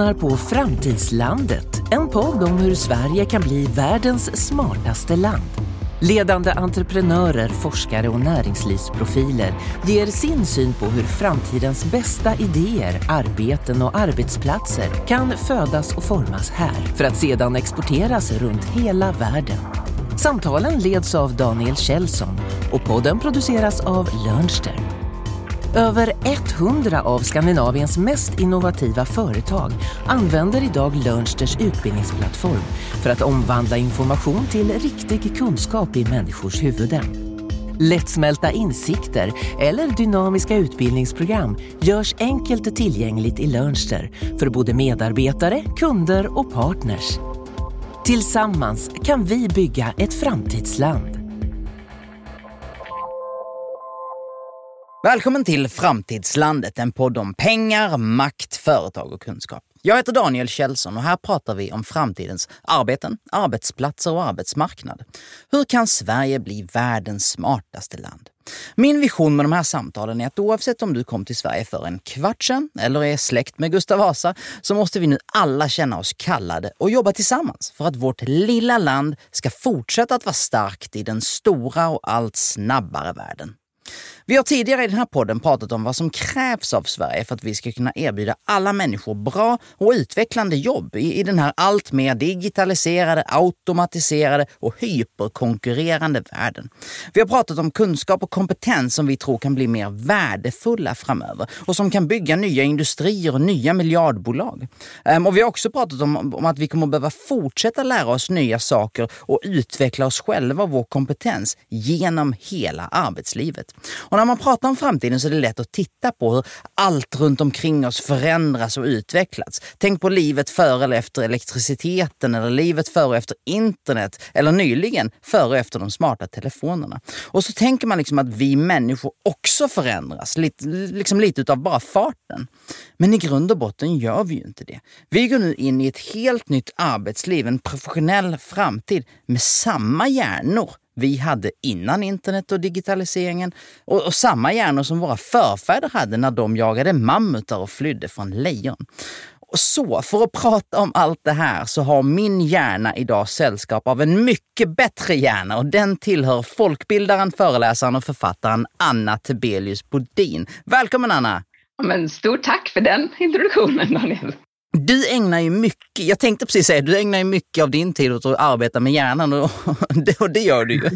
lyssnar på Framtidslandet, en podd om hur Sverige kan bli världens smartaste land. Ledande entreprenörer, forskare och näringslivsprofiler ger sin syn på hur framtidens bästa idéer, arbeten och arbetsplatser kan födas och formas här för att sedan exporteras runt hela världen. Samtalen leds av Daniel Kjellson och podden produceras av Lernster. Över 100 av Skandinaviens mest innovativa företag använder idag Learnsters utbildningsplattform för att omvandla information till riktig kunskap i människors huvuden. Lättsmälta insikter eller dynamiska utbildningsprogram görs enkelt tillgängligt i Learnster för både medarbetare, kunder och partners. Tillsammans kan vi bygga ett framtidsland. Välkommen till Framtidslandet, en podd om pengar, makt, företag och kunskap. Jag heter Daniel Kjellson och här pratar vi om framtidens arbeten, arbetsplatser och arbetsmarknad. Hur kan Sverige bli världens smartaste land? Min vision med de här samtalen är att oavsett om du kom till Sverige för en kvart sedan eller är släkt med Gustav Vasa så måste vi nu alla känna oss kallade och jobba tillsammans för att vårt lilla land ska fortsätta att vara starkt i den stora och allt snabbare världen. Vi har tidigare i den här podden pratat om vad som krävs av Sverige för att vi ska kunna erbjuda alla människor bra och utvecklande jobb i, i den här allt mer digitaliserade, automatiserade och hyperkonkurrerande världen. Vi har pratat om kunskap och kompetens som vi tror kan bli mer värdefulla framöver och som kan bygga nya industrier och nya miljardbolag. Um, och vi har också pratat om, om att vi kommer behöva fortsätta lära oss nya saker och utveckla oss själva och vår kompetens genom hela arbetslivet. Och när man pratar om framtiden så är det lätt att titta på hur allt runt omkring oss förändras och utvecklas. Tänk på livet före eller efter elektriciteten eller livet före och efter internet eller nyligen före och efter de smarta telefonerna. Och så tänker man liksom att vi människor också förändras, lite, liksom lite utav bara farten. Men i grund och botten gör vi ju inte det. Vi går nu in i ett helt nytt arbetsliv, en professionell framtid med samma hjärnor vi hade innan internet och digitaliseringen och, och samma hjärnor som våra förfäder hade när de jagade mammutar och flydde från lejon. Och så, för att prata om allt det här så har min hjärna idag sällskap av en mycket bättre hjärna och den tillhör folkbildaren, föreläsaren och författaren Anna Tebelius Bodin. Välkommen Anna! Men stort tack för den introduktionen Daniel. Du ägnar ju mycket, jag tänkte precis säga, du ägnar ju mycket av din tid åt att arbeta med hjärnan och det, och det gör du ju.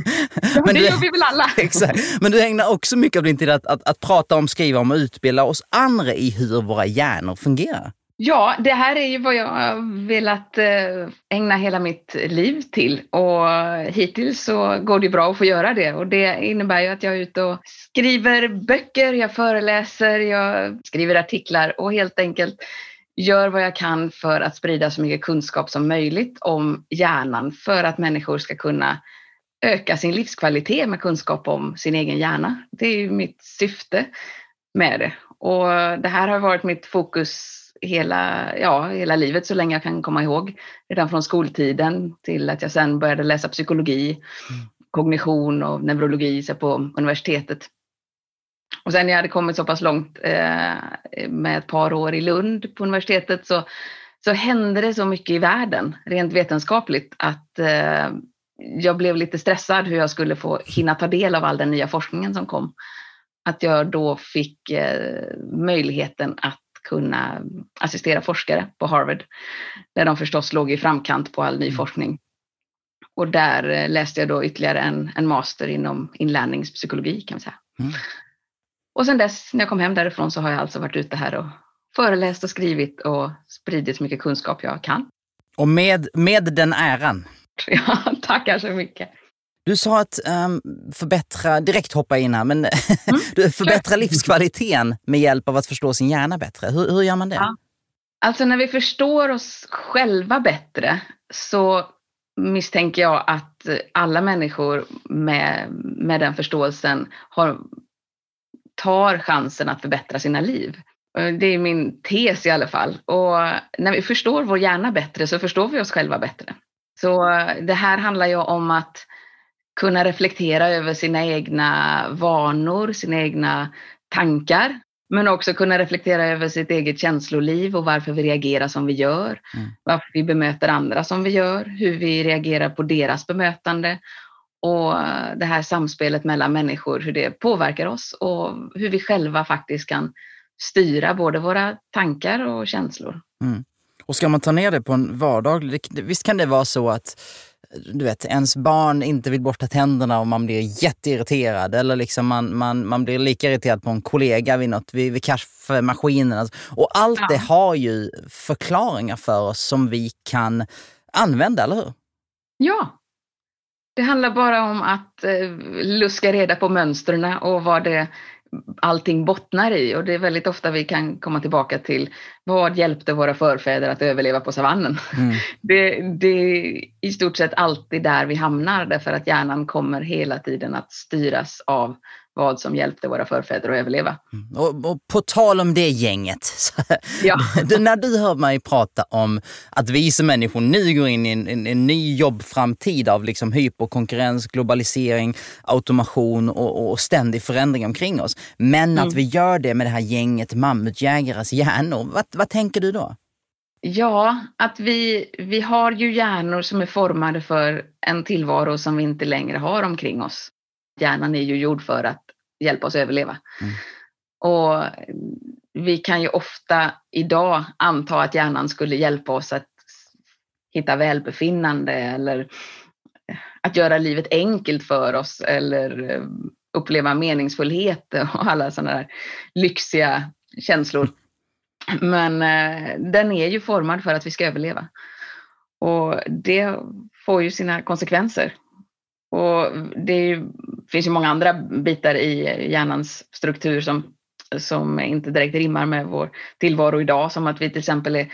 Ja, men det du, gör vi väl alla. Exakt. Men du ägnar också mycket av din tid att, att, att prata om, skriva om och utbilda oss andra i hur våra hjärnor fungerar. Ja, det här är ju vad jag har velat eh, ägna hela mitt liv till och hittills så går det bra att få göra det och det innebär ju att jag är ute och skriver böcker, jag föreläser, jag skriver artiklar och helt enkelt gör vad jag kan för att sprida så mycket kunskap som möjligt om hjärnan för att människor ska kunna öka sin livskvalitet med kunskap om sin egen hjärna. Det är ju mitt syfte med det. Och det här har varit mitt fokus hela, ja, hela livet så länge jag kan komma ihåg. Redan från skoltiden till att jag sen började läsa psykologi, mm. kognition och neurologi på universitetet. Och sen när jag hade kommit så pass långt eh, med ett par år i Lund på universitetet så, så hände det så mycket i världen rent vetenskapligt att eh, jag blev lite stressad hur jag skulle få hinna ta del av all den nya forskningen som kom. Att jag då fick eh, möjligheten att kunna assistera forskare på Harvard, där de förstås låg i framkant på all ny mm. forskning. Och där eh, läste jag då ytterligare en, en master inom inlärningspsykologi kan man säga. Mm. Och sen dess, när jag kom hem därifrån, så har jag alltså varit ute här och föreläst och skrivit och spridit så mycket kunskap jag kan. Och med, med den äran. Ja, tackar så mycket. Du sa att um, förbättra, direkt hoppa in här, men mm, förbättra livskvaliteten med hjälp av att förstå sin hjärna bättre. Hur, hur gör man det? Ja. Alltså när vi förstår oss själva bättre så misstänker jag att alla människor med, med den förståelsen har tar chansen att förbättra sina liv. Det är min tes i alla fall. Och när vi förstår vår hjärna bättre så förstår vi oss själva bättre. Så det här handlar ju om att kunna reflektera över sina egna vanor, sina egna tankar. Men också kunna reflektera över sitt eget känsloliv och varför vi reagerar som vi gör. Mm. Varför vi bemöter andra som vi gör, hur vi reagerar på deras bemötande och det här samspelet mellan människor, hur det påverkar oss och hur vi själva faktiskt kan styra både våra tankar och känslor. Mm. Och ska man ta ner det på en vardag, visst kan det vara så att du vet, ens barn inte vill borsta tänderna och man blir jätteirriterad. Eller liksom man, man, man blir lika irriterad på en kollega vid, något, vid, vid kaffemaskinen. Och allt ja. det har ju förklaringar för oss som vi kan använda, eller hur? Ja. Det handlar bara om att eh, luska reda på mönstren och vad det allting bottnar i och det är väldigt ofta vi kan komma tillbaka till vad hjälpte våra förfäder att överleva på savannen? Mm. Det, det är i stort sett alltid där vi hamnar därför att hjärnan kommer hela tiden att styras av vad som hjälpte våra förfäder att överleva. Mm. Och, och, på tal om det gänget. Ja. du, när du hör mig prata om att vi som människor nu går in i en, en, en ny jobbframtid av liksom hyperkonkurrens, globalisering, automation och, och ständig förändring omkring oss. Men mm. att vi gör det med det här gänget mammutjägares hjärnor. Vad, vad tänker du då? Ja, att vi, vi har ju hjärnor som är formade för en tillvaro som vi inte längre har omkring oss. Hjärnan är ju gjord för att hjälpa oss överleva. Mm. Och vi kan ju ofta idag anta att hjärnan skulle hjälpa oss att hitta välbefinnande eller att göra livet enkelt för oss eller uppleva meningsfullhet och alla sådana där lyxiga känslor. Men eh, den är ju formad för att vi ska överleva. Och det får ju sina konsekvenser. Och det ju, finns ju många andra bitar i hjärnans struktur som, som inte direkt rimmar med vår tillvaro idag. Som att vi till exempel är,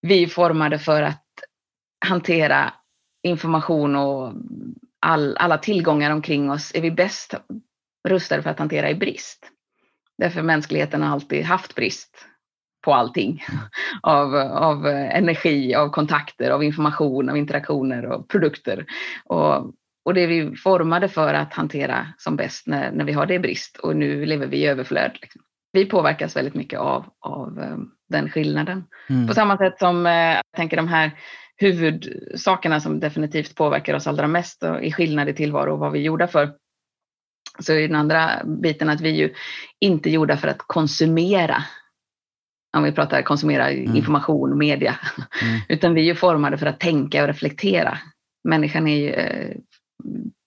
vi är formade för att hantera information och all, alla tillgångar omkring oss är vi bäst rustade för att hantera i brist. Därför mänskligheten har alltid haft brist på allting. Av, av energi, av kontakter, av information, av interaktioner och produkter. Och och det är vi formade för att hantera som bäst när, när vi har det i brist och nu lever vi i överflöd. Liksom. Vi påverkas väldigt mycket av, av um, den skillnaden. Mm. På samma sätt som uh, jag tänker de här huvudsakerna som definitivt påverkar oss allra mest och i skillnad i tillvaro och vad vi är gjorda för. Så är den andra biten att vi ju inte är gjorda för att konsumera om vi pratar konsumera mm. information och media. Mm. Utan vi är ju formade för att tänka och reflektera. Människan är ju eh,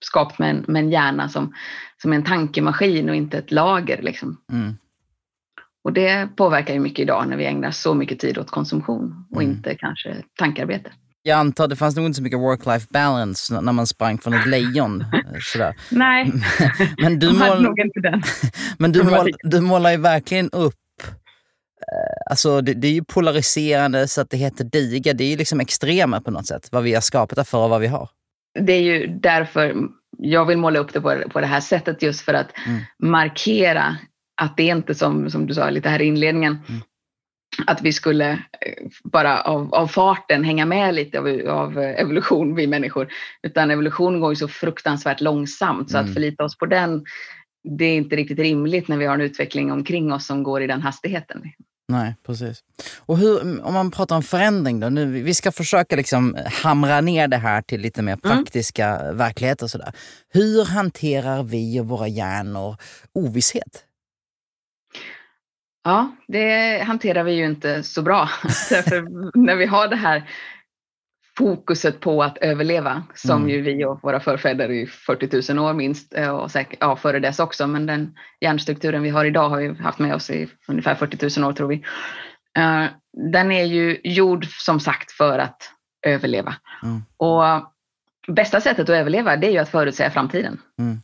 skapat med en, med en hjärna som, som en tankemaskin och inte ett lager. Liksom. Mm. Och det påverkar ju mycket idag när vi ägnar så mycket tid åt konsumtion och mm. inte kanske tankarbete. Jag antar det fanns nog inte så mycket work-life balance när man sprang från ett lejon. Eh, sådär. Nej, men du, mål... nog inte den. men du, mål... du målar ju verkligen upp eh, Alltså det, det, är ju polariserande så att det heter diga. Det är ju liksom extrema på något sätt. Vad vi har skapat för och vad vi har det är ju därför jag vill måla upp det på, på det här sättet just för att mm. markera att det är inte som, som du sa lite här i inledningen, mm. att vi skulle eh, bara av, av farten hänga med lite av, av evolution, vi människor. Utan evolution går ju så fruktansvärt långsamt så mm. att förlita oss på den, det är inte riktigt rimligt när vi har en utveckling omkring oss som går i den hastigheten. Nej, precis. Och hur, om man pratar om förändring då, nu, vi ska försöka liksom hamra ner det här till lite mer mm. praktiska mm. verkligheter sådär. Hur hanterar vi och våra hjärnor ovisshet? Ja, det hanterar vi ju inte så bra. Därför när vi har det här fokuset på att överleva som mm. ju vi och våra förfäder i 40 000 år minst eh, och säkert, ja, före dess också. Men den hjärnstrukturen vi har idag har vi haft med oss i ungefär 40 000 år tror vi. Uh, den är ju gjord som sagt för att överleva. Mm. Och bästa sättet att överleva det är ju att förutsäga framtiden. Mm.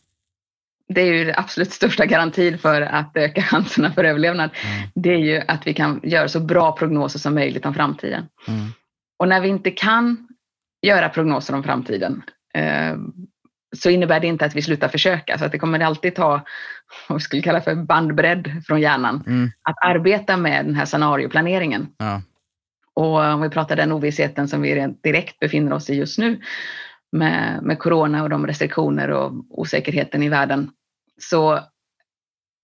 Det är ju den absolut största garantin för att öka chanserna för överlevnad. Mm. Det är ju att vi kan göra så bra prognoser som möjligt om framtiden. Och när vi inte kan göra prognoser om framtiden eh, så innebär det inte att vi slutar försöka. Så att det kommer alltid ta, vad vi skulle kalla för bandbredd från hjärnan, mm. att arbeta med den här scenarioplaneringen. Ja. Och om vi pratar den ovissheten som vi direkt befinner oss i just nu med, med corona och de restriktioner och osäkerheten i världen, så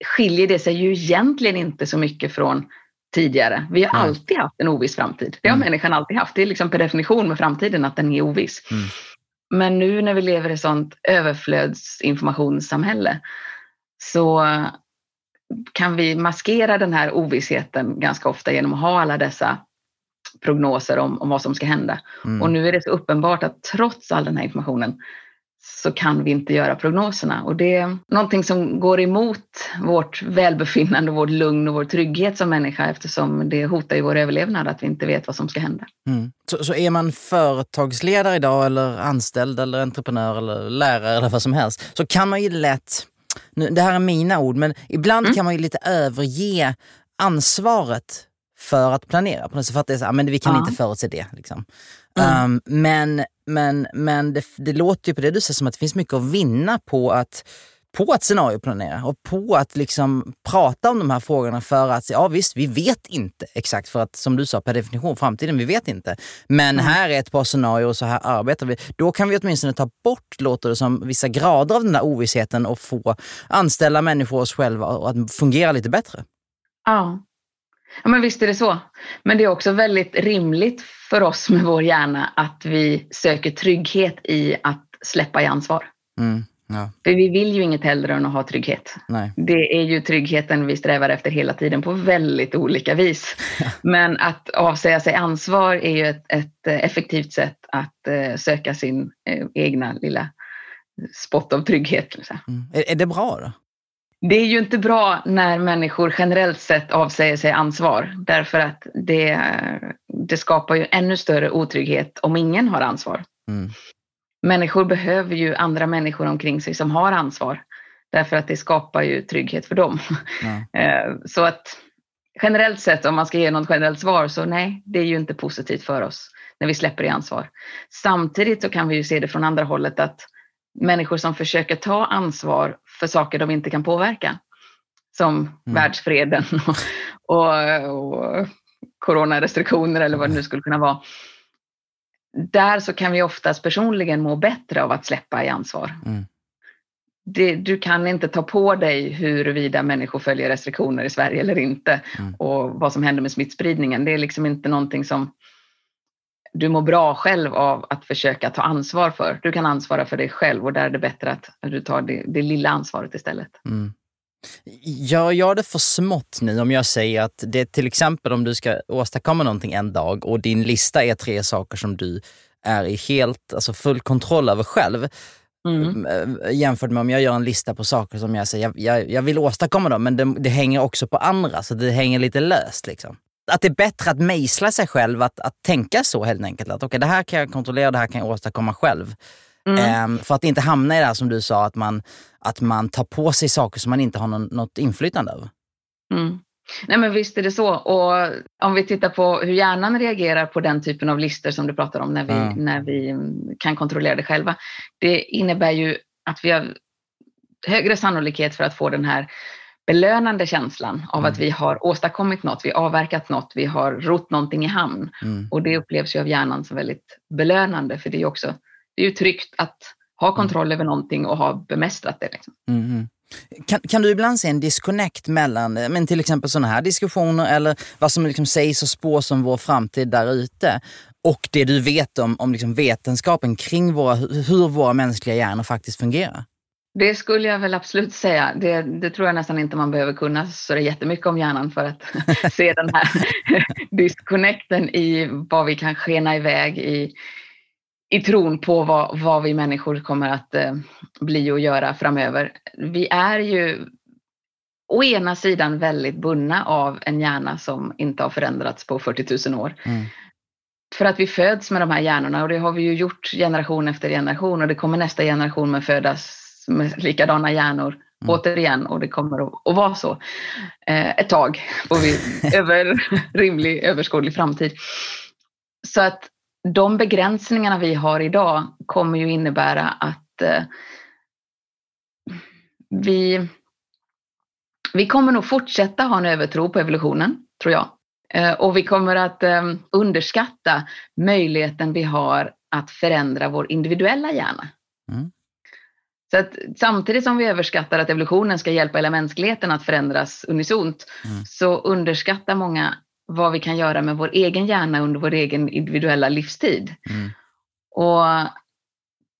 skiljer det sig ju egentligen inte så mycket från tidigare. Vi har Nej. alltid haft en oviss framtid. Det har Mm. människan alltid haft. Det är liksom per definition med framtiden att den är oviss. Mm. Men nu när vi lever i ett sånt överflödsinformationssamhälle så kan vi maskera den här ovissheten ganska ofta genom att ha alla dessa prognoser om, om vad som ska hända. Mm. Och nu är det så uppenbart att trots all den här informationen så kan vi inte göra prognoserna. Och det är någonting som går emot vårt välbefinnande, vårt lugn och vår trygghet som människa eftersom det hotar ju vår överlevnad att vi inte vet vad som ska hända. Mm. Så, så är man företagsledare idag eller anställd eller entreprenör eller lärare eller vad som helst så kan man ju lätt, nu, det här är mina ord, men ibland Mm. kan man ju lite överge ansvaret för att planera. På något sätt, för att det är så, ah, men vi kan Ja. inte förutse det. Liksom. Mm. Um, men men, men det, det låter ju på det du säger som att det finns mycket att vinna på att på att scenarioplanera och på att liksom prata om de här frågorna för att, ja visst, vi vet inte exakt för att som du sa per definition, framtiden, vi vet inte. Men Mm. här är ett par scenarier och så här arbetar vi. Då kan vi åtminstone ta bort, låter det som, vissa grader av den där ovissheten och få anställa människor oss själva och att fungera lite bättre. Ja. Ja, men visst är det så. Men det är också väldigt rimligt för oss med vår hjärna att vi söker trygghet i att släppa i ansvar. Mm. Ja, För vi vill ju inget hellre än att ha trygghet. nej. Det är ju tryggheten vi strävar efter hela tiden på väldigt olika vis. Men att avsäga sig ansvar är ju ett, ett effektivt sätt att eh, söka sin eh, egna lilla spott av trygghet. Mm. Är, är det bra då? Det är ju inte bra när människor generellt sett avsäger sig ansvar därför att det, det skapar ju ännu större otrygghet om ingen har ansvar. Mm. Människor behöver ju andra människor omkring sig som har ansvar därför att det skapar ju trygghet för dem. Eh, Så att generellt sett, om man ska ge något generellt svar, så nej, det är ju inte positivt för oss när vi släpper i ansvar. Samtidigt så kan vi ju se det från andra hållet att människor som försöker ta ansvar för saker de inte kan påverka, som världsfreden och, och, och coronarestriktioner eller vad det nu skulle kunna vara. Där så kan vi oftast personligen må bättre av att släppa i ansvar. Mm. Det, du kan inte ta på dig huruvida människor följer restriktioner i Sverige eller inte Mm. och vad som händer med smittspridningen. Det är liksom inte någonting som du mår bra själv av att försöka ta ansvar för. Du kan ansvara för dig själv och där är det bättre att du tar det, det lilla ansvaret istället. Mm. Gör jag det för smått nu om jag säger att det är till exempel om du ska åstadkomma någonting en dag och din lista är tre saker som du är i helt, alltså full kontroll över själv. Mm. eh, Jämfört med om jag gör en lista på saker som jag säger, jag, jag, jag vill åstadkomma dem men det, det hänger också på andra så det hänger lite löst. Liksom. Att det är bättre att mejsla sig själv, att, att tänka så helt enkelt. Att okej, det här kan jag kontrollera, det här kan jag åstadkomma själv. Mm. Ehm, för att inte hamna i det här som du sa, att man, att man tar på sig saker som man inte har någon, något inflytande över. Mm. Nej men visst är det så. Och om vi tittar på hur hjärnan reagerar på den typen av listor som du pratar om när vi, Ja. när vi mm, kan kontrollera det själva. Det innebär ju att vi har högre sannolikhet för att få den här belönande känslan av Mm. att vi har åstadkommit något, vi har avverkat något, vi har rott någonting i hamn. Mm. Och det upplevs ju av hjärnan som väldigt belönande för det är ju också det är ju tryggt att ha kontroll över någonting och ha bemästrat det. Liksom. Mm, mm. Kan, kan du ibland se en disconnect mellan eh, men till exempel sådana här diskussioner eller vad som liksom sägs och spås om vår framtid där ute och det du vet om, om liksom vetenskapen kring våra, hur våra mänskliga hjärnor faktiskt fungerar? Det skulle jag väl absolut säga. Det, det tror jag nästan inte man behöver kunna så det är jättemycket om hjärnan för att se den här disconnecten i vad vi kan skena iväg i, i tron på vad, vad vi människor kommer att eh, bli och göra framöver. Vi är ju å ena sidan väldigt bundna av en hjärna som inte har förändrats på 40 000 år. Mm. För att vi föds med de här hjärnorna och det har vi ju gjort generation efter generation och det kommer nästa generation med födas med likadana hjärnor Mm. återigen och det kommer att, att vara så eh, ett tag får vi över rimlig överskådlig framtid. Så att de begränsningarna vi har idag kommer ju innebära att eh, vi, vi kommer nog fortsätta ha en övertro på evolutionen, tror jag. Eh, och vi kommer att eh, underskatta möjligheten vi har att förändra vår individuella hjärna. Mm. Så att samtidigt som vi överskattar att evolutionen ska hjälpa hela mänskligheten att förändras unisont, mm. så underskattar många vad vi kan göra med vår egen hjärna under vår egen individuella livstid. Mm. Och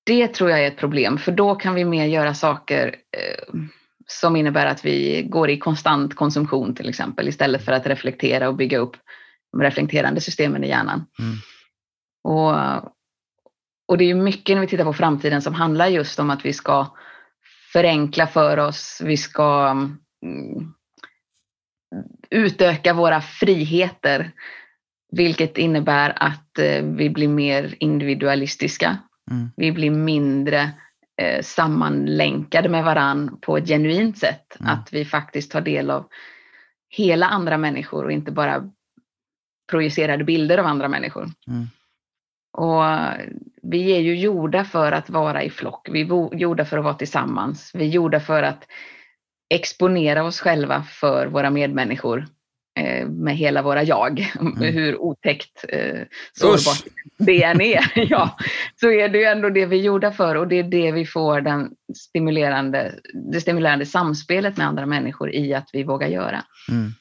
det tror jag är ett problem, för då kan vi mer göra saker eh, som innebär att vi går i konstant konsumtion till exempel, istället för att reflektera och bygga upp de reflekterande systemen i hjärnan. Mm. Och, och det är mycket när vi tittar på framtiden som handlar just om att vi ska förenkla för oss, vi ska mm, utöka våra friheter, vilket innebär att eh, vi blir mer individualistiska. Mm. Vi blir mindre eh, sammanlänkade med varann på ett genuint sätt. Mm. Att vi faktiskt tar del av hela andra människor och inte bara projicerade bilder av andra människor. Mm. Och vi är ju gjorda för att vara i flock. Vi är gjorda för att vara tillsammans. Vi är gjorda för att exponera oss själva för våra medmänniskor eh, med hela våra jag. Mm. Hur otäckt eh, sårbart det än är. ja, så är det ju ändå det vi är gjorda för och det är det vi får den stimulerande, det stimulerande samspelet med andra människor i att vi vågar göra. Mm.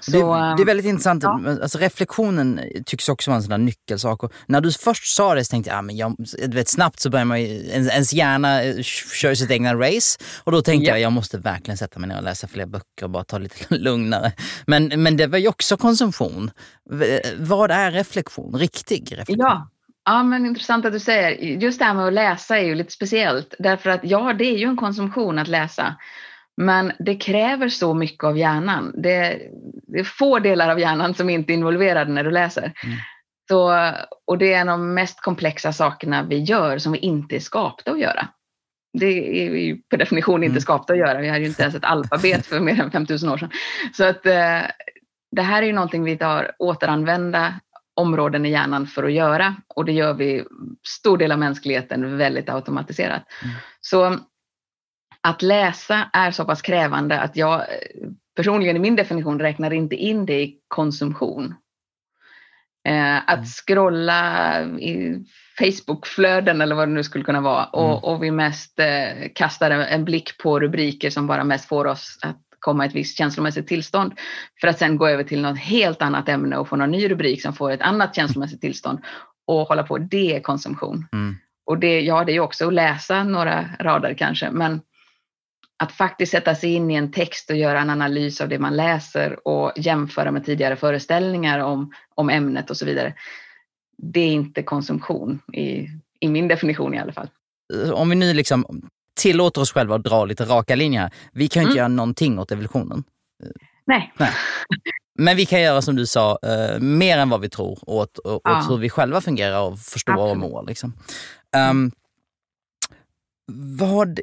Så, det, det, är väldigt intressant. Ja. Alltså, reflektionen tycks också vara en sån nyckelsak. Och när du först sa det så tänkte jag, ja, men jag vet, snabbt så börjar man ens hjärna eh, kör sitt egna race. Och då tänkte ja. jag, jag måste verkligen sätta mig ner och läsa fler böcker och bara ta lite lugnare. Men, men det var ju också konsumtion. Vad är reflektion? Riktig reflektion? Ja. Ja, men intressant att du säger. Just det här med att läsa är ju lite speciellt. Därför att ja, det är ju en konsumtion att läsa. Men det kräver så mycket av hjärnan. Det, det är få delar av hjärnan som inte är involverade när du läser. Mm. Så, och det är en av de mest komplexa sakerna vi gör som vi inte är skapta att göra. Det är vi per definition inte mm. skapta att göra. Vi hade ju inte ens ett alfabet för mer än 5000 år sedan. Så att eh, det här är ju någonting vi tar återanvända områden i hjärnan för att göra och det gör vi stor del av mänskligheten väldigt automatiserat. Mm. Så att läsa är så pass krävande att jag personligen i min definition räknar inte in det i konsumtion. Eh, att mm. scrolla i Facebookflöden eller vad det nu skulle kunna vara och, mm. och vi mest eh, kastar en blick på rubriker som bara mest får oss att komma i ett visst känslomässigt tillstånd för att sen gå över till något helt annat ämne och få någon ny rubrik som får ett annat känslomässigt tillstånd och hålla på. Det är konsumtion. Mm. Och det, ja, det är också att läsa några rader kanske, men att faktiskt sätta sig in i en text och göra en analys av det man läser och jämföra med tidigare föreställningar om, om ämnet och så vidare. Det är inte konsumtion i, i min definition i alla fall. Om vi nu liksom tillåter oss själva att dra lite raka linjer. Vi kan ju inte mm. göra någonting åt evolutionen. Nej. Nej. Men vi kan göra som du sa, uh, mer än vad vi tror åt, åt ja. hur vi själva fungerar och förstår Absolut. och mår. Liksom. Um, vad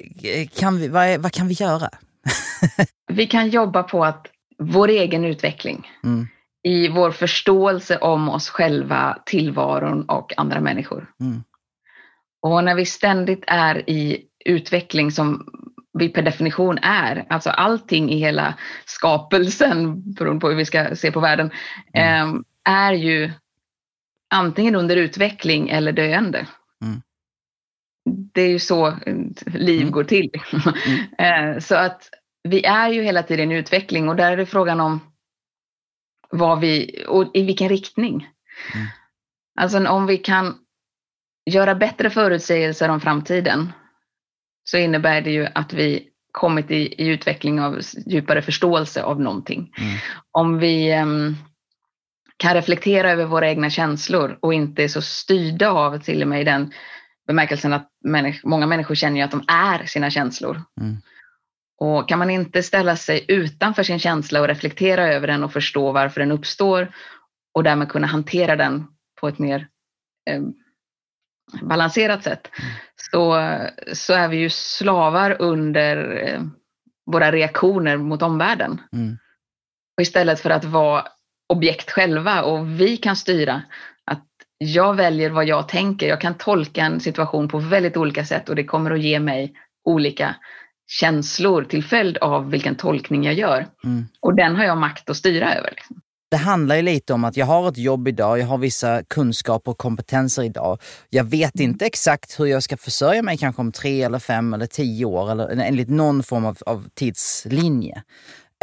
kan vi, vad, vad kan vi göra? vi kan jobba på att vår egen utveckling mm. i vår förståelse om oss själva, tillvaron och andra människor. Mm. Och när vi ständigt är i utveckling som vi per definition är, alltså allting i hela skapelsen, beroende på hur vi ska se på världen, mm. eh, är ju antingen under utveckling eller döende. Mm det är ju så liv mm. går till. Mm. Eh, så att vi är ju hela tiden i utveckling och där är det frågan om vad vi, och i vilken riktning. Mm. Alltså om vi kan göra bättre förutsägelser om framtiden så innebär det ju att vi kommit i, i utveckling av djupare förståelse av någonting. Mm. Om vi um, kan reflektera över våra egna känslor och inte är så styrda av till och med i den bemärkelsen att människ många människor känner ju att de är sina känslor. Mm. Och kan man inte ställa sig utanför sin känsla och reflektera över den och förstå varför den uppstår och därmed kunna hantera den på ett mer eh, balanserat sätt, mm. så, så är vi ju slavar under eh, våra reaktioner mot omvärlden. Mm. Och istället för att vara objekt själva och vi kan styra jag väljer vad jag tänker. Jag kan tolka en situation på väldigt olika sätt och det kommer att ge mig olika känslor till följd av vilken tolkning jag gör. Mm. Och den har jag makt att styra över. Liksom. det handlar ju lite om att jag har ett jobb idag, jag har vissa kunskaper och kompetenser idag. Jag vet Mm. inte exakt hur jag ska försörja mig kanske om tre eller fem eller tio år eller enligt någon form av, av tidslinje.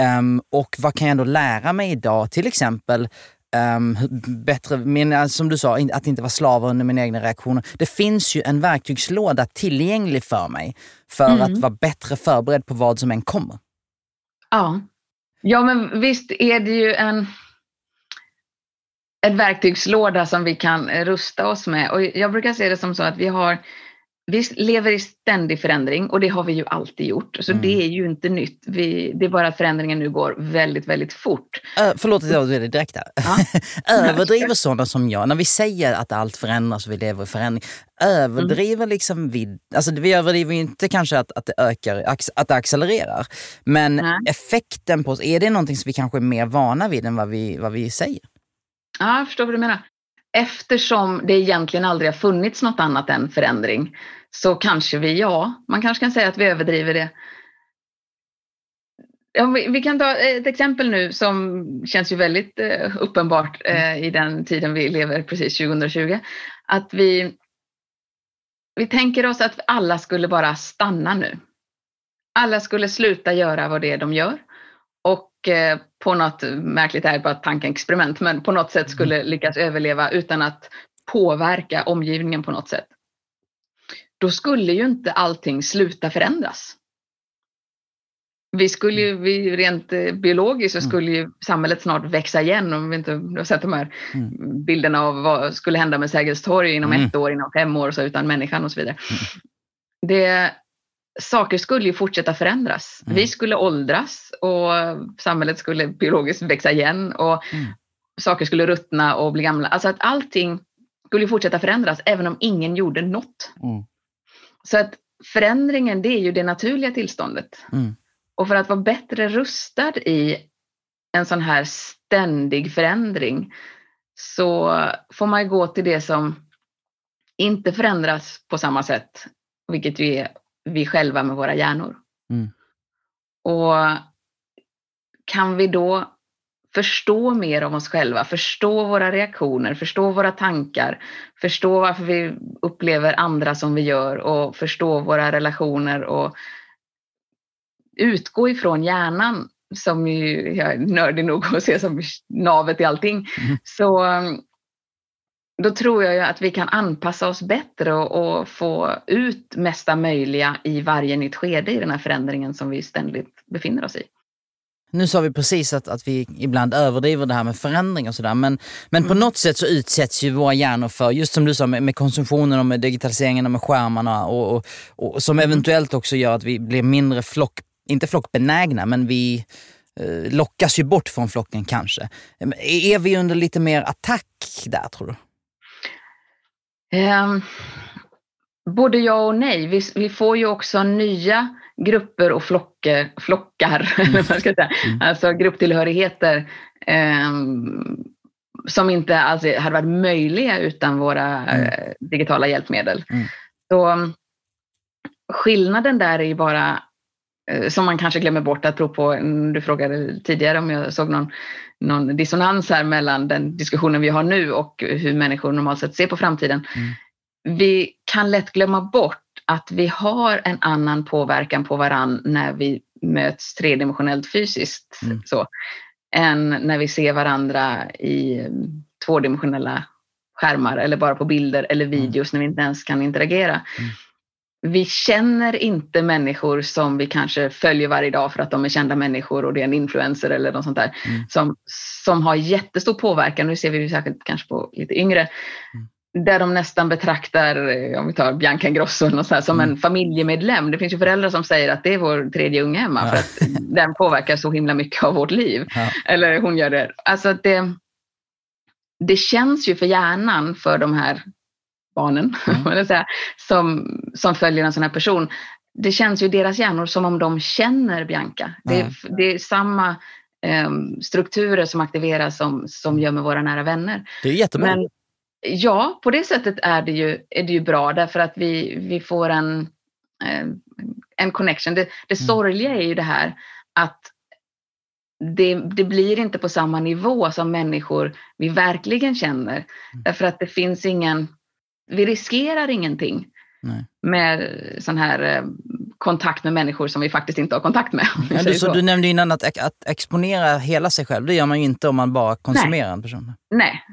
Ehm, och vad kan jag då lära mig idag? Till exempel um, bättre, men, som du sa, att inte vara slav under mina egna reaktioner. Det finns ju en verktygslåda tillgänglig för mig för Mm. att vara bättre förberedd på vad som än kommer. Ja. ja, men visst är det ju en, en verktygslåda som vi kan rusta oss med. Och jag brukar se det som så att vi har vi lever i ständig förändring och det har vi ju alltid gjort. Så Mm. det är ju inte nytt. Vi, det är bara att förändringen nu går väldigt, väldigt fort. Ö, förlåt att jag avbryter direkt här. Ja. Överdriver sådana som jag, när vi säger att allt förändras och vi lever i förändring, överdriver liksom vi, alltså vi överdriver ju inte kanske att, att det ökar, att det accelererar. Men Nej. effekten på oss, är det någonting som vi kanske är mer vana vid än vad vi, vad vi säger? Ja, jag förstår vad du menar. Eftersom det egentligen aldrig har funnits något annat än förändring så kanske vi, ja, man kanske kan säga att vi överdriver det. Ja, vi, vi kan ta ett exempel nu som känns ju väldigt eh, uppenbart eh, i den tiden vi lever, precis 2020. Att vi, vi tänker oss att alla skulle bara stanna nu. Alla skulle sluta göra vad det är de gör och eh, på något märkligt, det är bara ett tankeexperiment, men på något sätt skulle lyckas överleva utan att påverka omgivningen på något sätt. Då skulle ju inte allting sluta förändras. Vi skulle ju, vi, rent eh, biologiskt så skulle ju samhället snart växa igen om vi inte har sett de här Mm. bilderna av vad skulle hända med Sergels torg inom Mm. ett år, inom fem år så utan människan och så vidare. Det, saker skulle ju fortsätta förändras. Mm. Vi skulle åldras och samhället skulle biologiskt växa igen och Mm. saker skulle ruttna och bli gamla. Alltså att allting skulle fortsätta förändras även om ingen gjorde något. Mm. Så att förändringen det är ju det naturliga tillståndet. Mm. Och för att vara bättre rustad i en sån här ständig förändring så får man ju gå till det som inte förändras på samma sätt, vilket ju är vi själva med våra hjärnor. Mm. Och kan vi då förstå mer om oss själva, förstå våra reaktioner, förstå våra tankar, förstå varför vi upplever andra som vi gör och förstå våra relationer och utgå ifrån hjärnan som ju jag är nördig nog att se som navet i allting. Mm. Så då tror jag ju att vi kan anpassa oss bättre och, och få ut mesta möjliga i varje nytt skede i den här förändringen som vi ständigt befinner oss i. Nu sa vi precis att, att vi ibland överdriver det här med förändring och sådär. Men, men på något sätt så utsätts ju våra hjärnor för, just som du sa, med, med konsumtionen och med digitaliseringen och med skärmarna och, och, och som eventuellt också gör att vi blir mindre flock, inte flockbenägna, men vi eh, lockas ju bort från flocken kanske. Är vi under lite mer attack där tror du? Ehm, både ja och nej. Vi, vi får ju också nya grupper och flocker, flockar, eller vad man ska säga. Mm. alltså grupptillhörigheter ehm, som inte alls hade varit möjliga utan våra Mm. eh, digitala hjälpmedel. Mm. Så skillnaden där är ju bara, eh, som man kanske glömmer bort, att på, du frågade tidigare om jag såg någon, någon dissonans här mellan den diskussionen vi har nu och hur människor normalt sett ser på framtiden. Mm. Vi kan lätt glömma bort att vi har en annan påverkan på varann när vi möts tredimensionellt fysiskt Mm. så, än när vi ser varandra i eh, tvådimensionella skärmar eller bara på bilder eller videos när vi inte ens kan interagera. Mm. Vi känner inte människor som vi kanske följer varje dag för att de är kända människor och det är en influencer eller något sånt där Mm. som, som har jättestor påverkan. Nu ser vi ju särskilt kanske på lite yngre där de nästan betraktar, eh, om vi tar Bianca Ingrosso eller sånt här, som Mm. en familjemedlem. Det finns ju föräldrar som säger att det är vår tredje unge hemma Ja. för att den påverkar så himla mycket av vårt liv. Ja. Eller hon gör det. Alltså det, det känns ju för hjärnan för de här barnen Mm. säga, som, som följer en sån här person. Det känns ju i deras hjärnor som om de känner Bianca. Det, Mm. det är samma em, strukturer som aktiveras som, som gör med våra nära vänner. Det är jättebra. Men ja, på det sättet är det ju, är det ju bra därför att vi, vi får en, eh, en connection. Det, det sorgliga är ju det här att det, det, blir inte på samma nivå som människor vi verkligen känner. Mm. Därför att det finns ingen, vi riskerar ingenting Nej. med sån här eh, kontakt med människor som vi faktiskt inte har kontakt med. Ja, du, så. du nämnde innan att, att exponera hela sig själv, det gör man ju inte om man bara konsumerar Nej. en person. Nej,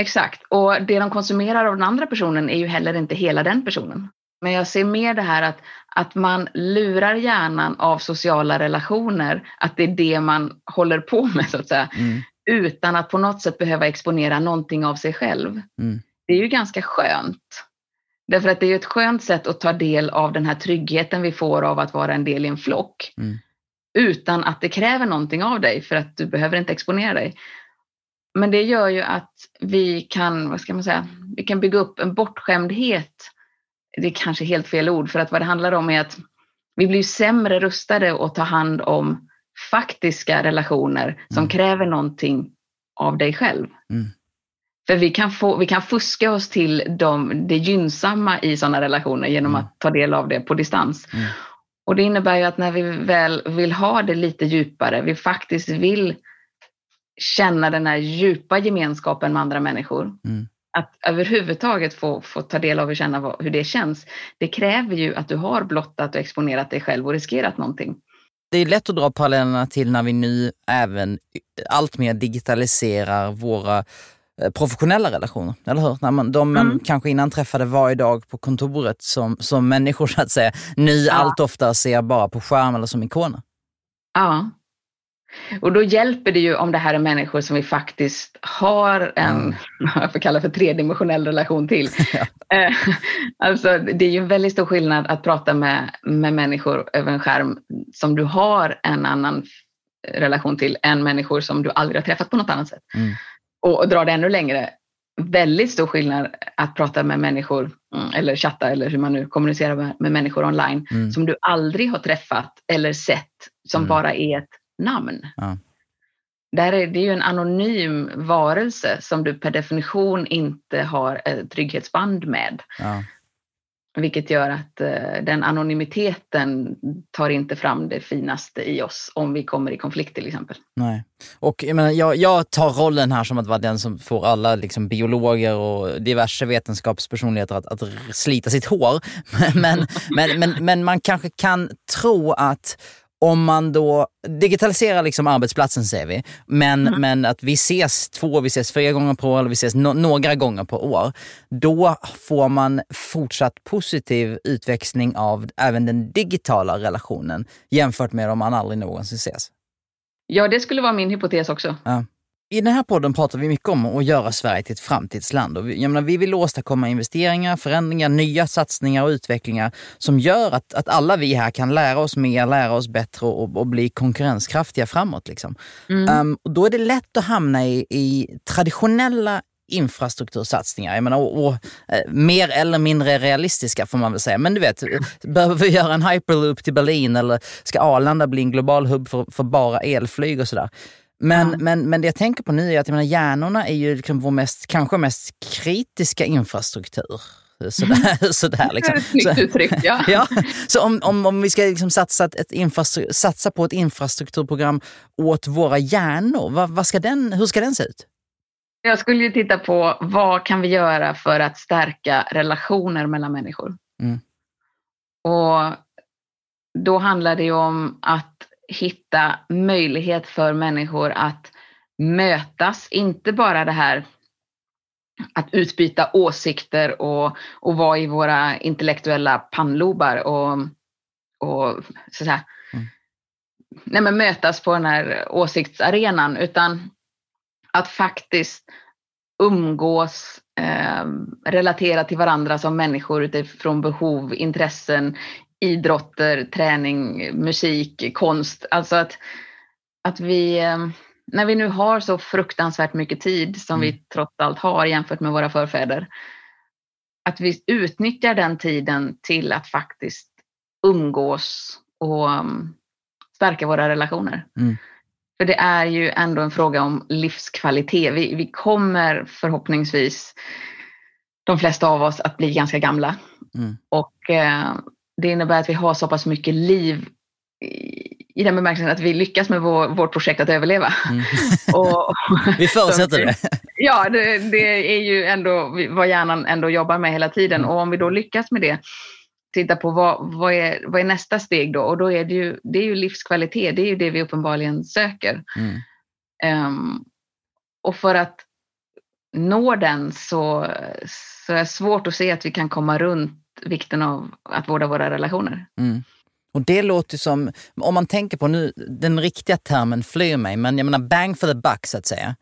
exakt. Och det de konsumerar av den andra personen är ju heller inte hela den personen. Men jag ser mer det här att, att man lurar hjärnan av sociala relationer, att det är det man håller på med så att säga. Mm. Utan att på något sätt behöva exponera någonting av sig själv. Mm. Det är ju ganska skönt. Därför att det är ett skönt sätt att ta del av den här tryggheten vi får av att vara en del i en flock. Mm. Utan att det kräver någonting av dig för att du behöver inte exponera dig. Men det gör ju att vi kan, vad ska man säga, vi kan bygga upp en bortskämdhet. Det är kanske helt fel ord för att vad det handlar om är att vi blir sämre rustade att ta hand om faktiska relationer som mm. kräver någonting av dig själv. Mm. För vi kan, få, vi kan fuska oss till de, det gynnsamma i sådana relationer genom mm. att ta del av det på distans. Mm. Och det innebär ju att när vi väl vill ha det lite djupare, vi faktiskt vill känna den här djupa gemenskapen med andra människor. Mm. Att överhuvudtaget få, få ta del av och känna hur det känns, det kräver ju att du har blottat och exponerat dig själv och riskerat någonting. Det är lätt att dra parallellerna till när vi nu även allt mer digitaliserar våra Eh, professionella relationer, eller hur? När man, de man mm. kanske innan träffade varje dag på kontoret som, som människor så att säga, nu ja. allt oftare ser bara på skärm eller som ikoner. Ja. Och då hjälper det ju om det här är människor som vi faktiskt har en, mm. jag får kalla för tredimensionell relation till. Ja. Eh, alltså det är ju en väldigt stor skillnad att prata med, med människor över en skärm som du har en annan relation till än människor som du aldrig har träffat på något annat sätt. Mm och dra det ännu längre, väldigt stor skillnad att prata med människor mm, eller chatta eller hur man nu kommunicerar med, med människor online mm. som du aldrig har träffat eller sett som mm. bara är ett namn. Ja. Där är det ju en anonym varelse som du per definition inte har ett trygghetsband med. Ja. Vilket gör att eh, den anonymiteten tar inte fram det finaste i oss om vi kommer i konflikt till exempel. Nej. Och jag, menar, jag, jag tar rollen här som att vara den som får alla liksom, biologer och diverse vetenskapspersonligheter att, att slita sitt hår. men, men, men, men man kanske kan tro att om man då digitaliserar liksom arbetsplatsen säger vi, men, mm. men att vi ses två, vi ses fyra gånger per år eller vi ses no några gånger per år. Då får man fortsatt positiv utväxling av även den digitala relationen jämfört med om man aldrig någonsin ses. Ja, det skulle vara min hypotes också. Ja. I den här podden pratar vi mycket om att göra Sverige till ett framtidsland. Och vi, menar, vi vill åstadkomma investeringar, förändringar, nya satsningar och utvecklingar som gör att, att alla vi här kan lära oss mer, lära oss bättre och, och bli konkurrenskraftiga framåt. Liksom. Mm. Um, och då är det lätt att hamna i, i traditionella infrastruktursatsningar. Jag menar, och, och, eh, mer eller mindre realistiska får man väl säga. Men du vet, behöver vi göra en hyperloop till Berlin eller ska Arlanda bli en global hubb för, för bara elflyg och sådär? Men, ja. men, men det jag tänker på nu är att jag menar, hjärnorna är ju liksom vår mest, kanske mest kritiska infrastruktur. Sådär, mm. sådär liksom. Snyggt uttryckt, ja. ja. Så om, om, om vi ska liksom satsa, ett infrastru- satsa på ett infrastrukturprogram åt våra hjärnor, vad, vad ska den, hur ska den se ut? Jag skulle ju titta på vad kan vi göra för att stärka relationer mellan människor? Mm. Och då handlar det ju om att hitta möjlighet för människor att mötas, inte bara det här att utbyta åsikter och, och vara i våra intellektuella pannlobar och, och så att säga, mm. nej men mötas på den här åsiktsarenan utan att faktiskt umgås, eh, relatera till varandra som människor utifrån behov, intressen, idrotter, träning, musik, konst. Alltså att, att vi, eh, när vi nu har så fruktansvärt mycket tid som mm. vi trots allt har jämfört med våra förfäder, att vi utnyttjar den tiden till att faktiskt umgås och um, stärka våra relationer. Mm. För det är ju ändå en fråga om livskvalitet. Vi, vi kommer förhoppningsvis, de flesta av oss, att bli ganska gamla. Mm. Och eh, det innebär att vi har så pass mycket liv i den bemärkelsen att vi lyckas med vår, vårt projekt att överleva. Mm. och, vi förutsätter det. Ja, det, det, är ju ändå vad hjärnan ändå jobbar med hela tiden. Mm. Och om vi då lyckas med det, titta på vad, vad, är, vad är nästa steg då? Och då är det ju, det är ju livskvalitet, det är ju det vi uppenbarligen söker. Mm. Um, och för att nå den så, så är det svårt att se att vi kan komma runt vikten av att vårda våra relationer. Mm. Och det låter som, om man tänker på nu, den riktiga termen flyr mig, men jag menar bang for the buck så att säga.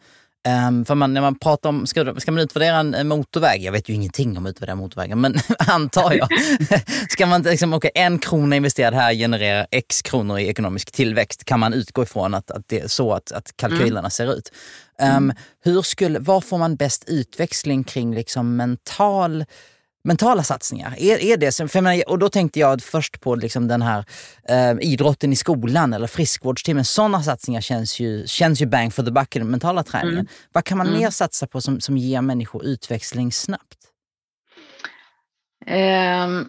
Um, för man, när man pratar om, ska, ska man utvärdera en motorväg, jag vet ju ingenting om att utvärdera motorvägar, men antar jag. ska man liksom, okay, en krona investerad här genererar x kronor i ekonomisk tillväxt, kan man utgå ifrån att, att det är så att, att kalkylerna mm. ser ut. Um, mm. hur skulle, var får man bäst utväxling kring liksom mental mentala satsningar? Är, är det, för menar, och då tänkte jag först på liksom den här eh, idrotten i skolan eller friskvårdstimmen. Sådana satsningar känns ju, känns ju bang for the buck i den mentala träningen. Mm. Vad kan man mm. mer satsa på som, som ger människor utväxling snabbt? Um,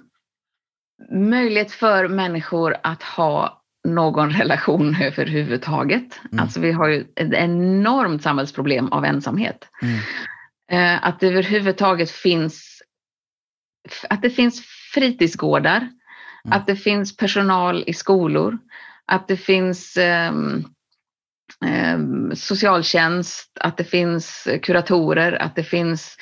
möjlighet för människor att ha någon relation överhuvudtaget. Mm. Alltså vi har ju ett enormt samhällsproblem av ensamhet. Mm. Uh, att det överhuvudtaget finns att det finns fritidsgårdar, mm. att det finns personal i skolor, att det finns um, um, socialtjänst, att det finns kuratorer, att det finns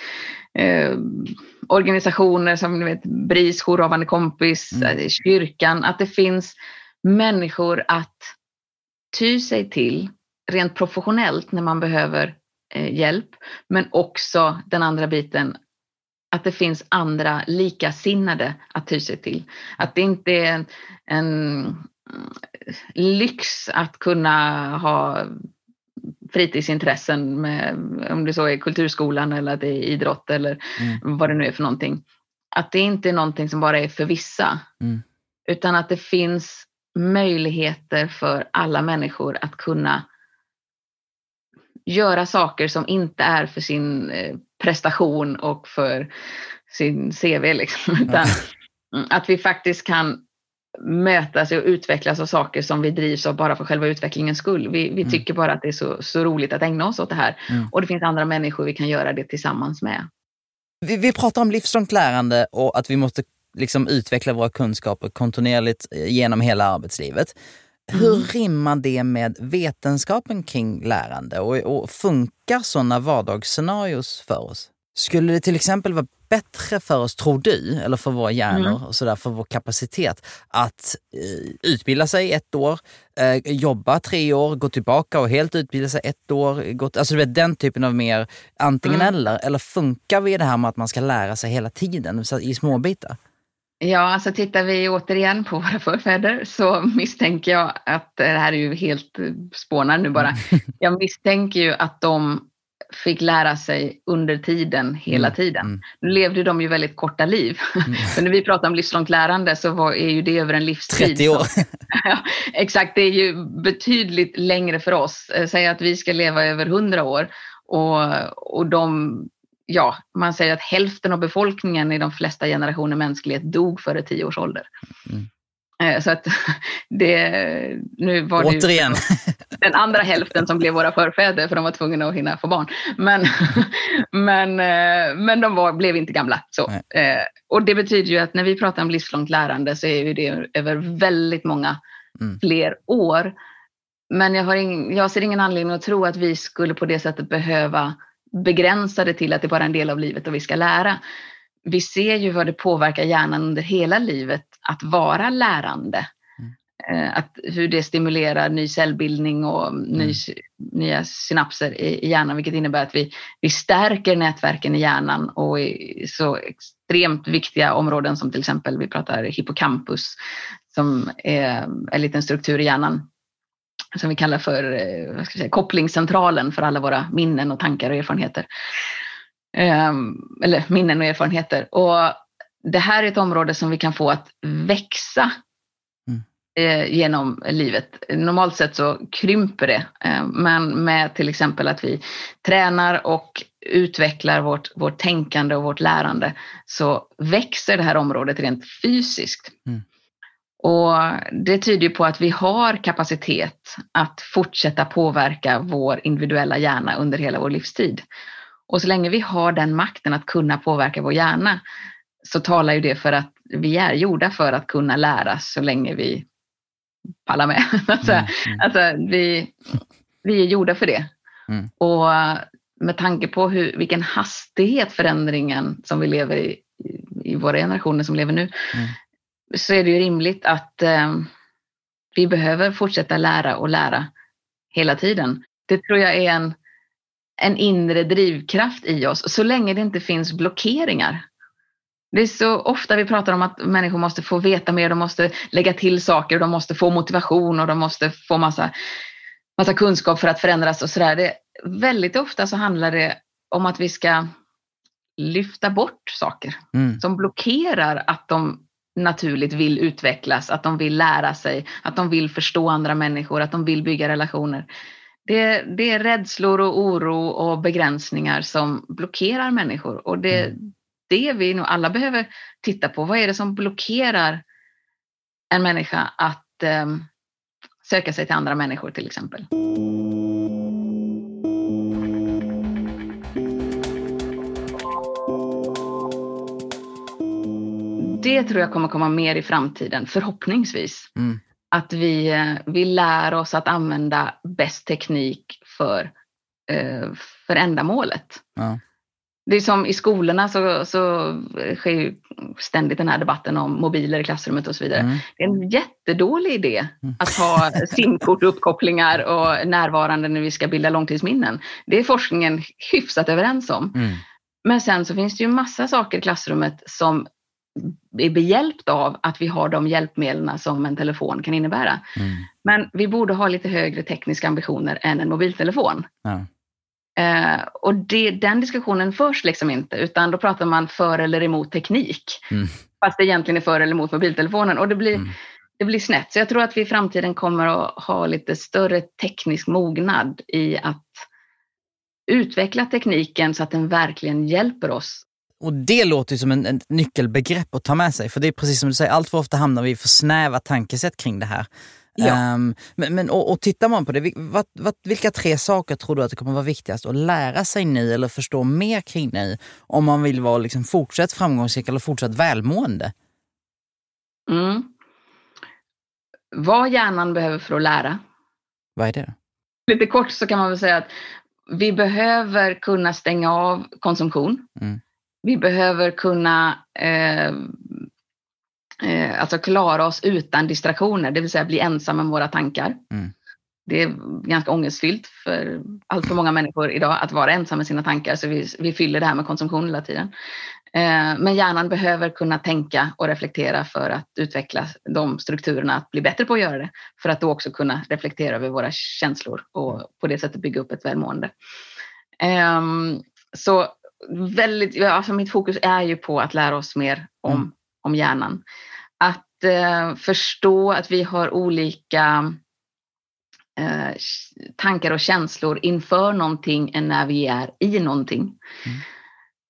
um, organisationer som ni vet, BRIS, Jourhavande kompis, mm. Eh, kyrkan, att det finns människor att ty sig till rent professionellt när man behöver eh, hjälp, men också den andra biten att det finns andra likasinnade att ty sig till. Att det inte är en, en lyx att kunna ha fritidsintressen med, om det så är kulturskolan eller att det är idrott eller mm. vad det nu är för någonting. Att det inte är någonting som bara är för vissa. Mm. Utan att det finns möjligheter för alla människor att kunna göra saker som inte är för sin eh, prestation och för sin CV. Liksom, utan att vi faktiskt kan mötas och utvecklas av saker som vi drivs av bara för själva utvecklingens skull. Vi, vi mm. tycker bara att det är så, så roligt att ägna oss åt det här. Mm. Och det finns andra människor vi kan göra det tillsammans med. Vi, vi pratar om livslångt lärande och att vi måste liksom utveckla våra kunskaper kontinuerligt genom hela arbetslivet. Hur mm. rimmar det med vetenskapen kring lärande och, och funkar sådana vardagsscenarios för oss? Skulle det till exempel vara bättre för oss, tror du, eller för våra hjärnor mm. och sådär, för vår kapacitet, att eh, utbilda sig ett år, eh, jobba tre år, gå tillbaka och helt utbilda sig ett år. Gått, alltså du vet, den typen av mer antingen mm. eller. Eller funkar vi det här med att man ska lära sig hela tiden så, i småbitar? Ja, alltså tittar vi återigen på våra förfäder så misstänker jag att, det här är ju helt spånar nu bara, jag misstänker ju att de fick lära sig under tiden, hela mm. tiden. Mm. Nu levde de ju väldigt korta liv. Mm. För när vi pratar om livslångt lärande så var, är ju det över en livstid. 30 år. ja, exakt, det är ju betydligt längre för oss. Eh, säg att vi ska leva över 100 år och, och de ja, man säger att hälften av befolkningen i de flesta generationer mänsklighet dog före tio års ålder. Mm. Eh, så att det, nu var det Återigen. den andra hälften som blev våra förfäder för de var tvungna att hinna få barn. Men, men, eh, men de var, blev inte gamla. Så. Nej. Eh, och det betyder ju att när vi pratar om livslångt lärande så är det över väldigt många mm. fler år. Men jag, har ing, jag ser ingen anledning att tro att vi skulle på det sättet behöva begränsa det till att det bara är en del av livet och vi ska lära. Vi ser ju vad det påverkar hjärnan under hela livet att vara lärande. Mm. Eh, att hur det stimulerar ny cellbildning och ny, mm. nya synapser i, i, hjärnan, vilket innebär att vi, vi stärker nätverken i hjärnan och i så extremt viktiga områden som till exempel, vi pratar hippocampus, som är en liten struktur i hjärnan som vi kallar för eh, vad ska säga, kopplingscentralen för alla våra minnen och tankar och erfarenheter. Um, eller minnen och erfarenheter. Och det här är ett område som vi kan få att växa mm. eh, genom livet. Normalt sett så krymper det, eh, men med till exempel att vi tränar och utvecklar vårt, vårt tänkande och vårt lärande så växer det här området rent fysiskt. Mm. Och det tyder på att vi har kapacitet att fortsätta påverka vår individuella hjärna under hela vår livstid. Och så länge vi har den makten att kunna påverka vår hjärna så talar ju det för att vi är gjorda för att kunna lära så länge vi pallar med. alltså, mm, mm. alltså, vi, vi är gjorda för det. Mm. Och med tanke på hur, vilken hastighet förändringen som vi lever i, i våra generationer som lever nu, mm. Så är det ju rimligt att eh, vi behöver fortsätta lära och lära hela tiden. Det tror jag är en, en inre drivkraft i oss, så länge det inte finns blockeringar. Det är så ofta vi pratar om att människor måste få veta mer, de måste lägga till saker, de måste få motivation och de måste få massa, massa kunskap för att förändras och sådär. Väldigt ofta så handlar det om att vi ska lyfta bort saker mm. som blockerar att de naturligt vill utvecklas, att de vill lära sig, att de vill förstå andra människor, att de vill bygga relationer. Det, det är rädslor och oro och begränsningar som blockerar människor och det, mm det vi nog alla behöver titta på. Vad är det som blockerar en människa att eh, söka sig till andra människor till exempel? Det tror jag kommer komma mer i framtiden, förhoppningsvis. Mm. Att vi, eh, vi lär oss att använda bäst teknik för, eh, för ändamålet. Ja det är som i skolorna så, så sker ju ständigt den här debatten om mobiler i klassrummet och så vidare. Mm. Det är en jättedålig idé mm. att ha simkort, uppkopplingar och närvarande när vi ska bilda långtidsminnen. Det är forskningen hyfsat överens om. Mm. Men sen så finns det ju massa saker i klassrummet som är behjälpt av att vi har de hjälpmedlen som en telefon kan innebära. Mm. Men vi borde ha lite högre tekniska ambitioner än en mobiltelefon. Ja. Eh, och det, den diskussionen förs liksom inte, utan då pratar man för eller emot teknik. Mm. Fast det egentligen är för eller emot mobiltelefonen. Och det blir, mm. det blir snett. Så jag tror att vi i framtiden kommer att ha lite större teknisk mognad i att utveckla tekniken så att den verkligen hjälper oss. Och det låter ju som en, en nyckelbegrepp att ta med sig. För det är precis som du säger, allt för ofta hamnar vi i för snäva tankesätt kring det här. Ja. Um, men, men och, och tittar man på det, vad, vad, vilka tre saker tror du att det kommer vara viktigast att lära sig nu eller förstå mer kring nu om man vill vara liksom fortsatt framgångsrik eller fortsatt välmående? Mm. Vad hjärnan behöver för att lära. Vad är det? Lite kort så kan man väl säga att vi behöver kunna stänga av konsumtion. Mm. Vi behöver kunna eh, eh, alltså klara oss utan distraktioner, det vill säga bli ensamma med våra tankar. Mm. Det är ganska ångestfyllt för allt för många människor idag att vara ensam med sina tankar, så vi, vi fyller det här med konsumtion hela tiden. Eh, men hjärnan behöver kunna tänka och reflektera för att utveckla de strukturerna, att bli bättre på att göra det, för att då också kunna reflektera över våra känslor och på det sättet bygga upp ett välmående. Eh, så väldigt, alltså mitt fokus är ju på att lära oss mer om, mm. om hjärnan att eh, förstå att vi har olika eh, tankar och känslor inför någonting än när vi är i någonting. Mm.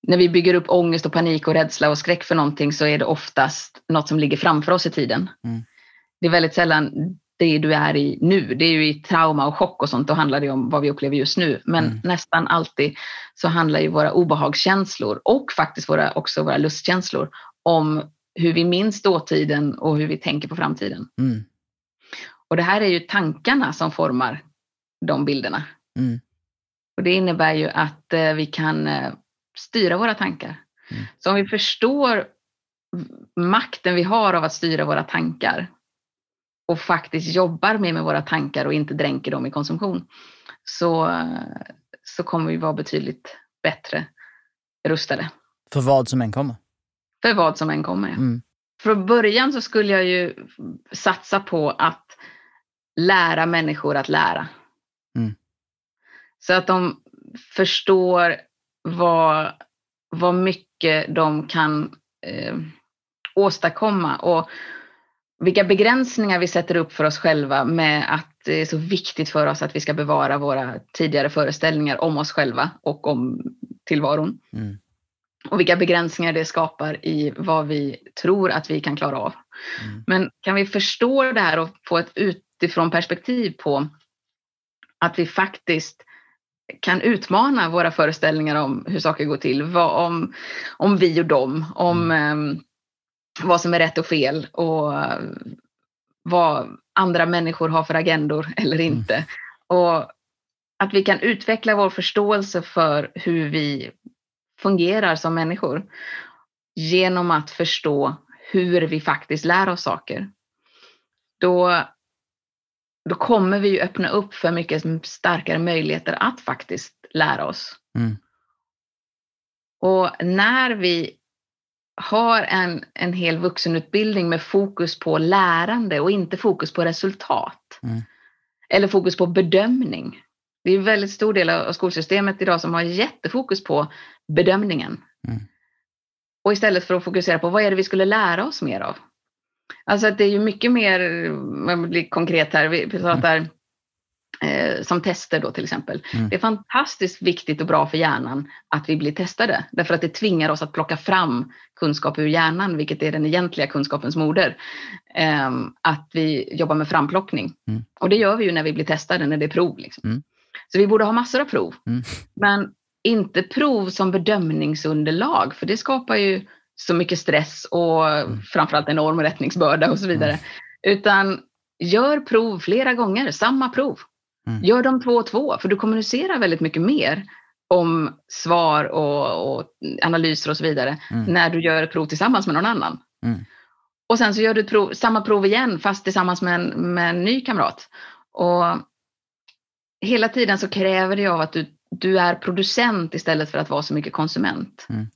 När vi bygger upp ångest och panik och rädsla och skräck för någonting så är det oftast något som ligger framför oss i tiden. Mm. Det är väldigt sällan det du är i nu. Det är ju i trauma och chock och sånt, då handlar det om vad vi upplever just nu. Men mm. nästan alltid så handlar ju våra obehagskänslor och faktiskt våra, också våra lustkänslor om hur vi minns dåtiden och hur vi tänker på framtiden. Mm. Och det här är ju tankarna som formar de bilderna. Mm. Och det innebär ju att eh, vi kan eh, styra våra tankar. Mm. Så om vi förstår makten vi har av att styra våra tankar och faktiskt jobbar mer med våra tankar och inte dränker dem i konsumtion så, så kommer vi vara betydligt bättre rustade. För vad som än kommer? för vad som än kommer. Mm. Från början så skulle jag ju satsa på att lära människor att lära. Mm. Så att de förstår vad, vad mycket de kan eh, åstadkomma och vilka begränsningar vi sätter upp för oss själva med att det är så viktigt för oss att vi ska bevara våra tidigare föreställningar om oss själva och om tillvaron. Mm och vilka begränsningar det skapar i vad vi tror att vi kan klara av. Mm. Men kan vi förstå det här och få ett utifrån perspektiv på att vi faktiskt kan utmana våra föreställningar om hur saker går till, om, om vi och dem, om mm. Vad som är rätt och fel och vad andra människor har för agendor eller mm. inte. Mm. Och att vi kan utveckla vår förståelse för hur vi fungerar som människor genom att förstå hur vi faktiskt lär oss saker. Då, då kommer vi ju öppna upp för mycket starkare möjligheter att faktiskt lära oss. Mm. Och när vi har en, en hel vuxenutbildning med fokus på lärande och inte fokus på resultat. Mm. Eller fokus på bedömning. Det är en väldigt stor del av skolsystemet idag som har jättefokus på bedömningen. Mm. Och istället för att fokusera på vad är det vi skulle lära oss mer av. Alltså det är ju mycket mer, om jag blir konkret här, vi pratar mm eh, som tester då till exempel. Mm. Det är fantastiskt viktigt och bra för hjärnan att vi blir testade därför att det tvingar oss att plocka fram kunskap ur hjärnan, vilket är den egentliga kunskapens moder. Eh, att vi jobbar med framplockning. Mm. Och det gör vi ju när vi blir testade, när det är prov. Liksom. Mm. Så vi borde ha massor av prov. Mm. Men inte prov som bedömningsunderlag, för det skapar ju så mycket stress och mm. framförallt enorm rättningsbörda och så vidare. Mm. Utan gör prov flera gånger, samma prov. Mm. Gör dem två och två, för du kommunicerar väldigt mycket mer om svar och, och analyser och så vidare mm. när du gör ett prov tillsammans med någon annan. Mm. Och sen så gör du prov, samma prov igen fast tillsammans med en, med en ny kamrat. Och hela tiden så kräver det av att du, du är producent istället för att vara så mycket konsument. Mm.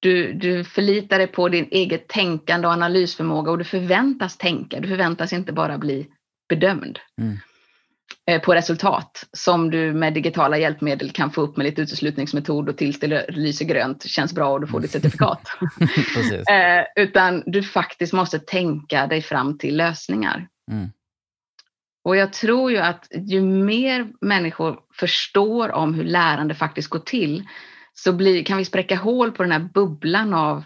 Du, du förlitar dig på din eget tänkande och analysförmåga och du förväntas tänka. Du förväntas inte bara bli bedömd. Mm. Eh, på resultat som du med digitala hjälpmedel kan få upp med lite uteslutningsmetod och tills det lyser grönt känns bra och du får ditt certifikat. eh, utan du faktiskt måste tänka dig fram till lösningar. Mm. Och jag tror ju att ju mer människor förstår om hur lärande faktiskt går till så blir, kan vi spräcka hål på den här bubblan av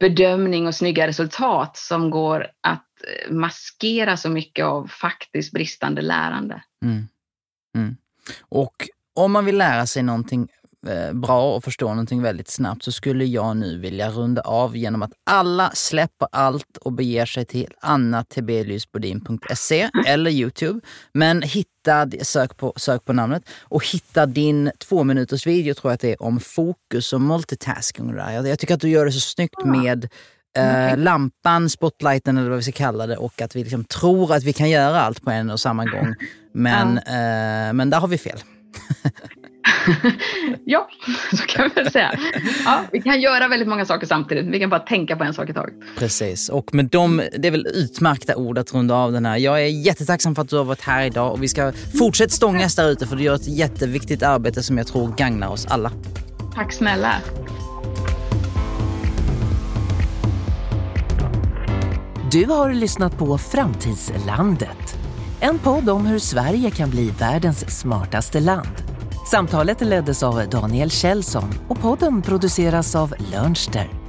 bedömning och snygga resultat som går att maskera så mycket av faktiskt bristande lärande. Mm. Mm. Och om man vill lära sig någonting Eh, bra och förstå någonting väldigt snabbt så skulle jag nu vilja runda av genom att alla släpper allt och beger sig till annatebeliusbodin.se eller Youtube. Men hitta, sök på, sök på namnet och hitta din två minuters video tror jag att det är om fokus och multitasking. Där. Jag, jag tycker att du gör det så snyggt med Eh, lampan, spotlighten eller vad vi ska kalla det och att vi liksom tror att vi kan göra allt på en och samma gång. Men, ja. eh, men där har vi fel. ja, så kan vi väl säga. Ja, vi kan göra väldigt många saker samtidigt. Vi kan bara tänka på en sak i taget. Precis, och med dem, det är väl utmärkta ord att runda av den här. Jag är jättetacksam för att du har varit här idag och vi ska fortsätta stångas där ute för du gör ett jätteviktigt arbete som jag tror gagnar oss alla. Tack snälla. Du har lyssnat på Framtidslandet. En podd om hur Sverige kan bli världens smartaste land. Samtalet leddes av Daniel Kjellson och podden produceras av Lönster.